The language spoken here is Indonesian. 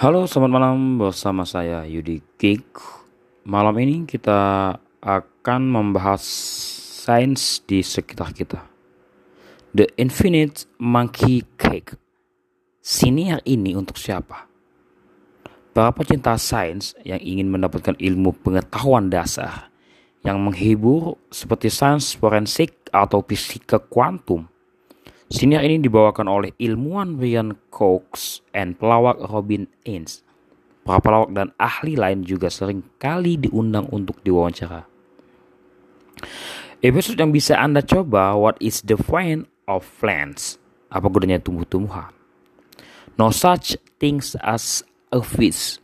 Halo, selamat malam bersama saya Yudi Geek. Malam ini kita akan membahas sains di sekitar kita. The Infinite Monkey Cake. Siniar ini untuk siapa? Para pecinta sains yang ingin mendapatkan ilmu pengetahuan dasar yang menghibur seperti sains forensik atau fisika kuantum Siniar ini dibawakan oleh ilmuwan Brian Cox dan pelawak Robin Ince. Para pelawak dan ahli lain juga sering kali diundang untuk diwawancara. Episode yang bisa Anda coba, What is the point of plants? Apa gunanya tumbuh-tumbuhan? No such things as a fish.